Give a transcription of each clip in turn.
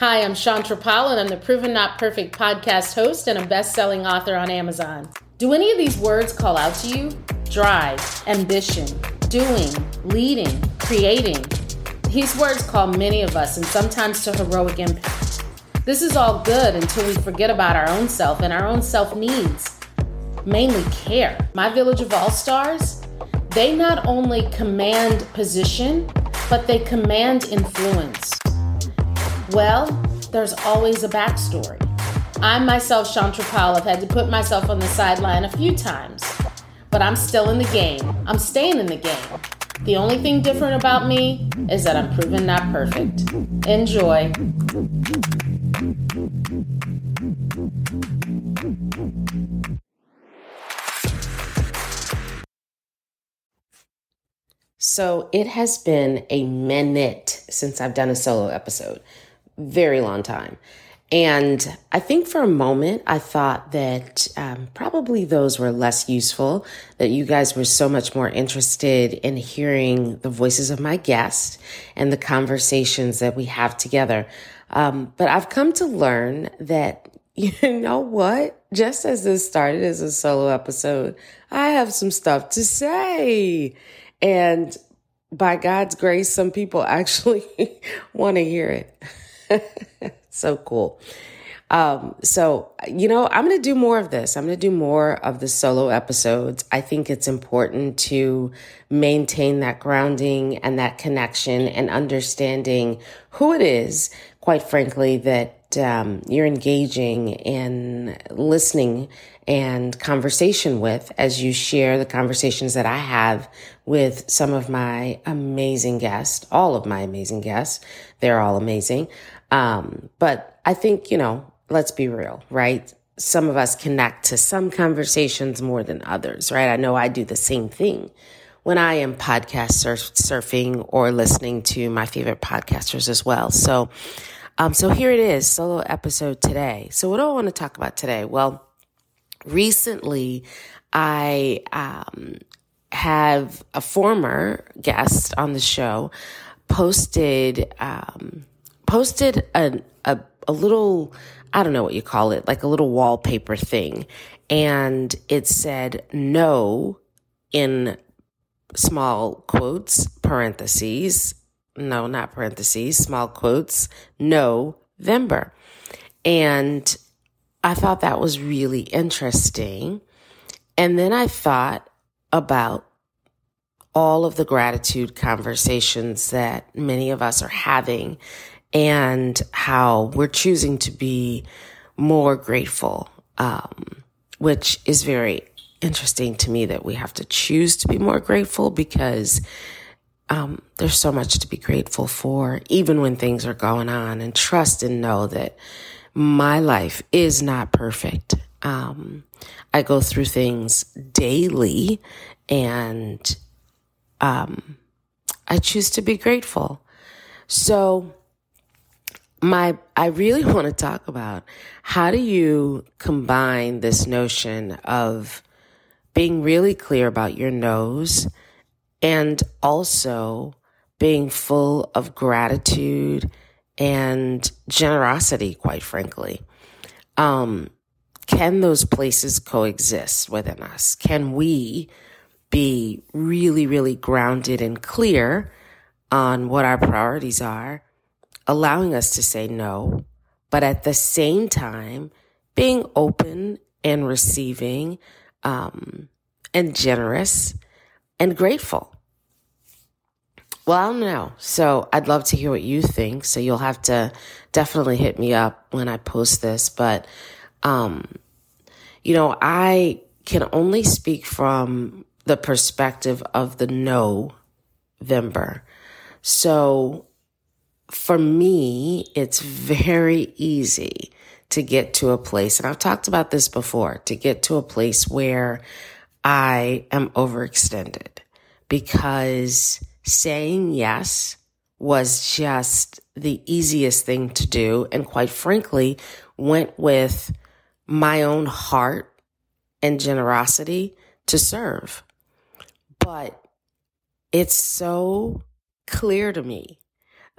Hi, I'm Shontra Powell, and I'm the Proven Not Perfect podcast host and a best selling author on Amazon. Do any of these words call out to you? Drive, ambition, doing, leading, creating. These words call many of us, and sometimes to heroic impact. This is all good until we forget about our own self and our own self needs, mainly care. My Village of All Stars, they not only command position, but they command influence. Well, there's always a backstory. I myself, Shontra Powell, have had to put myself on the sideline a few times, but I'm still in the game. I'm staying in the game. The only thing different about me is that I'm proven not perfect. Enjoy. So it has been a minute since I've done a solo episode very long time. And I think for a moment, I thought that um, probably those were less useful, that you guys were so much more interested in hearing the voices of my guests and the conversations that we have together. Um, but I've come to learn that, you know what? Just as this started as a solo episode, I have some stuff to say. And by God's grace, some people actually want to hear it. so cool. Um, so, you know, I'm going to do more of this. I'm going to do more of the solo episodes. I think it's important to maintain that grounding and that connection and understanding who it is, quite frankly, that um, you're engaging in listening and conversation with as you share the conversations that I have with some of my amazing guests, all of my amazing guests. They're all amazing. Um, but I think, you know, let's be real, right? Some of us connect to some conversations more than others, right? I know I do the same thing when I am podcast surf- surfing or listening to my favorite podcasters as well. So, um, so here it is, solo episode today. So what do I want to talk about today? Well, recently I, um, have a former guest on the show posted, um, posted a, a, a little, I don't know what you call it, like a little wallpaper thing. And it said no in small quotes, parentheses. No, not parentheses, small quotes, No, November. And I thought that was really interesting. And then I thought about all of the gratitude conversations that many of us are having and how we're choosing to be more grateful, um, which is very interesting to me that we have to choose to be more grateful because um, there's so much to be grateful for, even when things are going on, and trust and know that my life is not perfect. Um, I go through things daily and um, I choose to be grateful. So, my I really want to talk about how do you combine this notion of being really clear about your no's and also being full of gratitude and generosity, quite frankly. Um, can those places coexist within us? Can we be really, really grounded and clear on what our priorities are? Allowing us to say no, but at the same time, being open and receiving, um, and generous and grateful. Well, I don't know. So I'd love to hear what you think. So you'll have to definitely hit me up when I post this. But, um, you know, I can only speak from the perspective of the no Vember. So for me, it's very easy to get to a place, and I've talked about this before, to get to a place where I am overextended because saying yes was just the easiest thing to do. And quite frankly, went with my own heart and generosity to serve. But it's so clear to me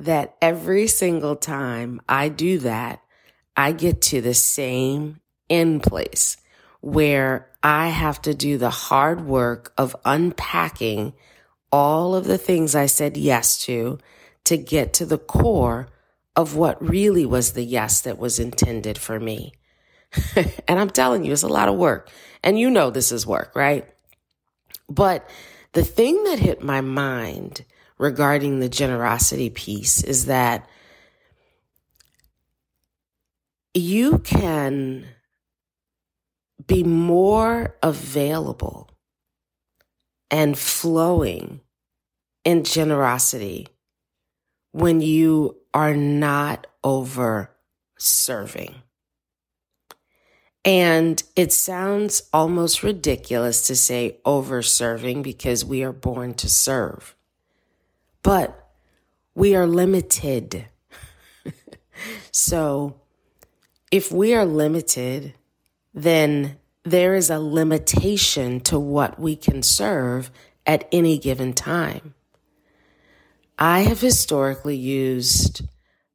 that every single time I do that, I get to the same end place where I have to do the hard work of unpacking all of the things I said yes to to get to the core of what really was the yes that was intended for me. and I'm telling you, it's a lot of work. And you know this is work, right? But the thing that hit my mind regarding the generosity piece is that you can be more available and flowing in generosity when you are not over serving. And it sounds almost ridiculous to say over serving because we are born to serve. But we are limited. so if we are limited, then there is a limitation to what we can serve at any given time. I have historically used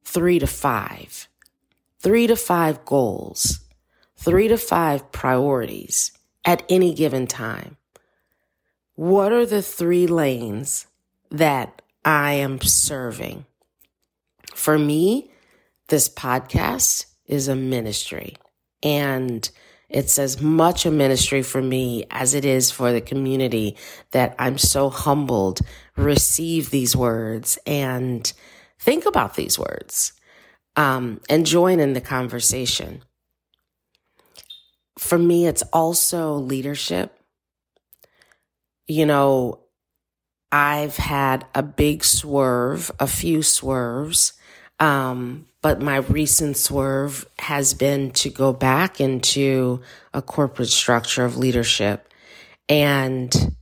three to five, three to five goals three to five priorities at any given time. What are the three lanes that I am serving? For me, this podcast is a ministry and it's as much a ministry for me as it is for the community that I'm so humbled receive these words and think about these words um, and join in the conversation for me, it's also leadership. You know, I've had a big swerve, a few swerves, um, but my recent swerve has been to go back into a corporate structure of leadership. And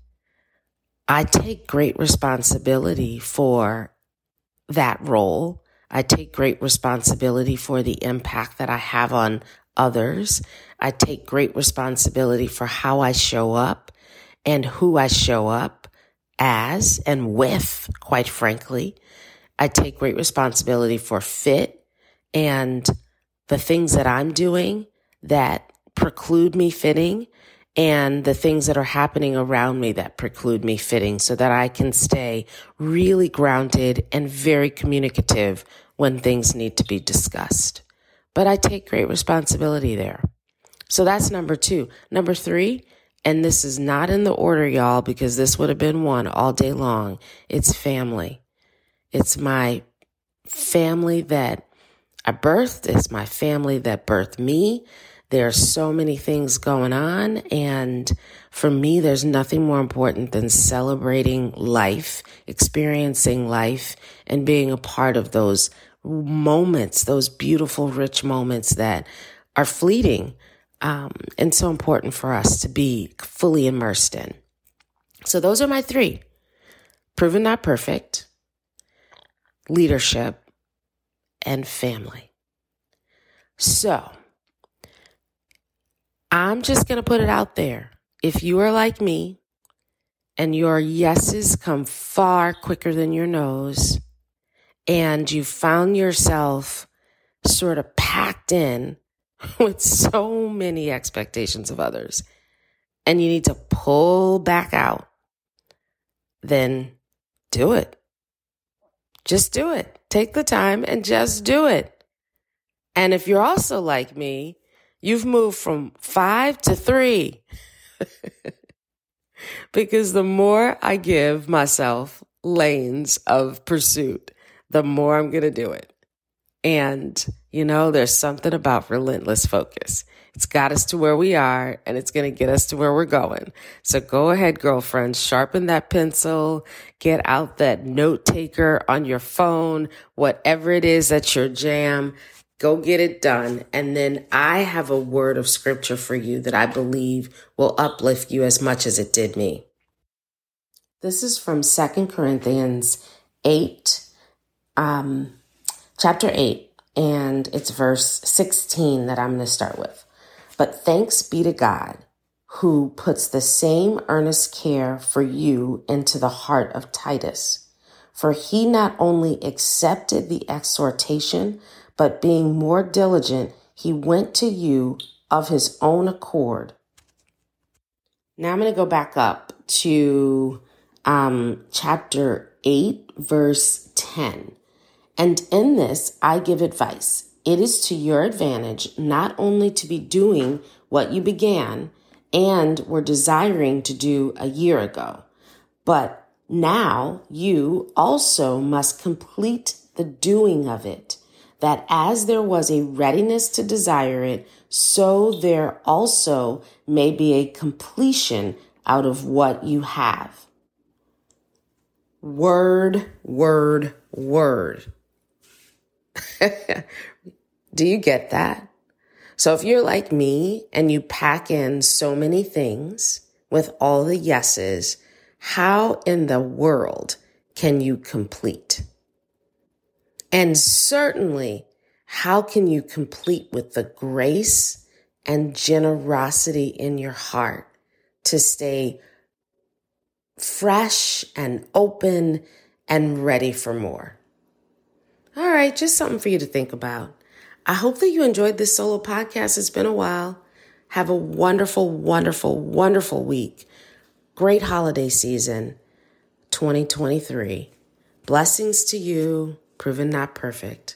I take great responsibility for that role. I take great responsibility for the impact that I have on others. I take great responsibility for how I show up and who I show up as and with, quite frankly. I take great responsibility for fit and the things that I'm doing that preclude me fitting and the things that are happening around me that preclude me fitting so that I can stay really grounded and very communicative when things need to be discussed. But I take great responsibility there. So that's number two. Number three, and this is not in the order, y'all, because this would have been one all day long. It's family. It's my family that I birthed. It's my family that birthed me. There are so many things going on. And for me, there's nothing more important than celebrating life, experiencing life, and being a part of those moments, those beautiful, rich moments that are fleeting um, and so important for us to be fully immersed in. So, those are my three proven not perfect, leadership, and family. So, I'm just going to put it out there. If you are like me and your yeses come far quicker than your no's, and you found yourself sort of packed in with so many expectations of others and you need to pull back out, then do it. Just do it. Take the time and just do it. And if you're also like me, you've moved from five to three. because the more I give myself lanes of pursuit, the more I'm going to do it. And, you know, there's something about relentless focus. It's got us to where we are and it's going to get us to where we're going. So go ahead, girlfriend, sharpen that pencil, get out that note taker on your phone, whatever it is that's your jam. Go get it done. And then I have a word of scripture for you that I believe will uplift you as much as it did me. This is from Second Corinthians 8 um, chapter 8, and it's verse 16 that I'm going to start with. But thanks be to God who puts the same earnest care for you into the heart of Titus. For he not only accepted the exhortation, but being more diligent, he went to you of his own accord. Now I'm going to go back up to um, chapter 8, verse 10. And in this, I give advice. It is to your advantage not only to be doing what you began and were desiring to do a year ago, but now you also must complete the doing of it, that as there was a readiness to desire it, so there also may be a completion out of what you have. Word, word, word. Do you get that? So if you're like me and you pack in so many things with all the yeses, how in the world can you complete? And certainly, how can you complete with the grace and generosity in your heart to stay fresh and open and ready for more? All right, just something for you to think about. I hope that you enjoyed this solo podcast. It's been a while. Have a wonderful, wonderful, wonderful week. Great holiday season 2023. Blessings to you, proven not perfect.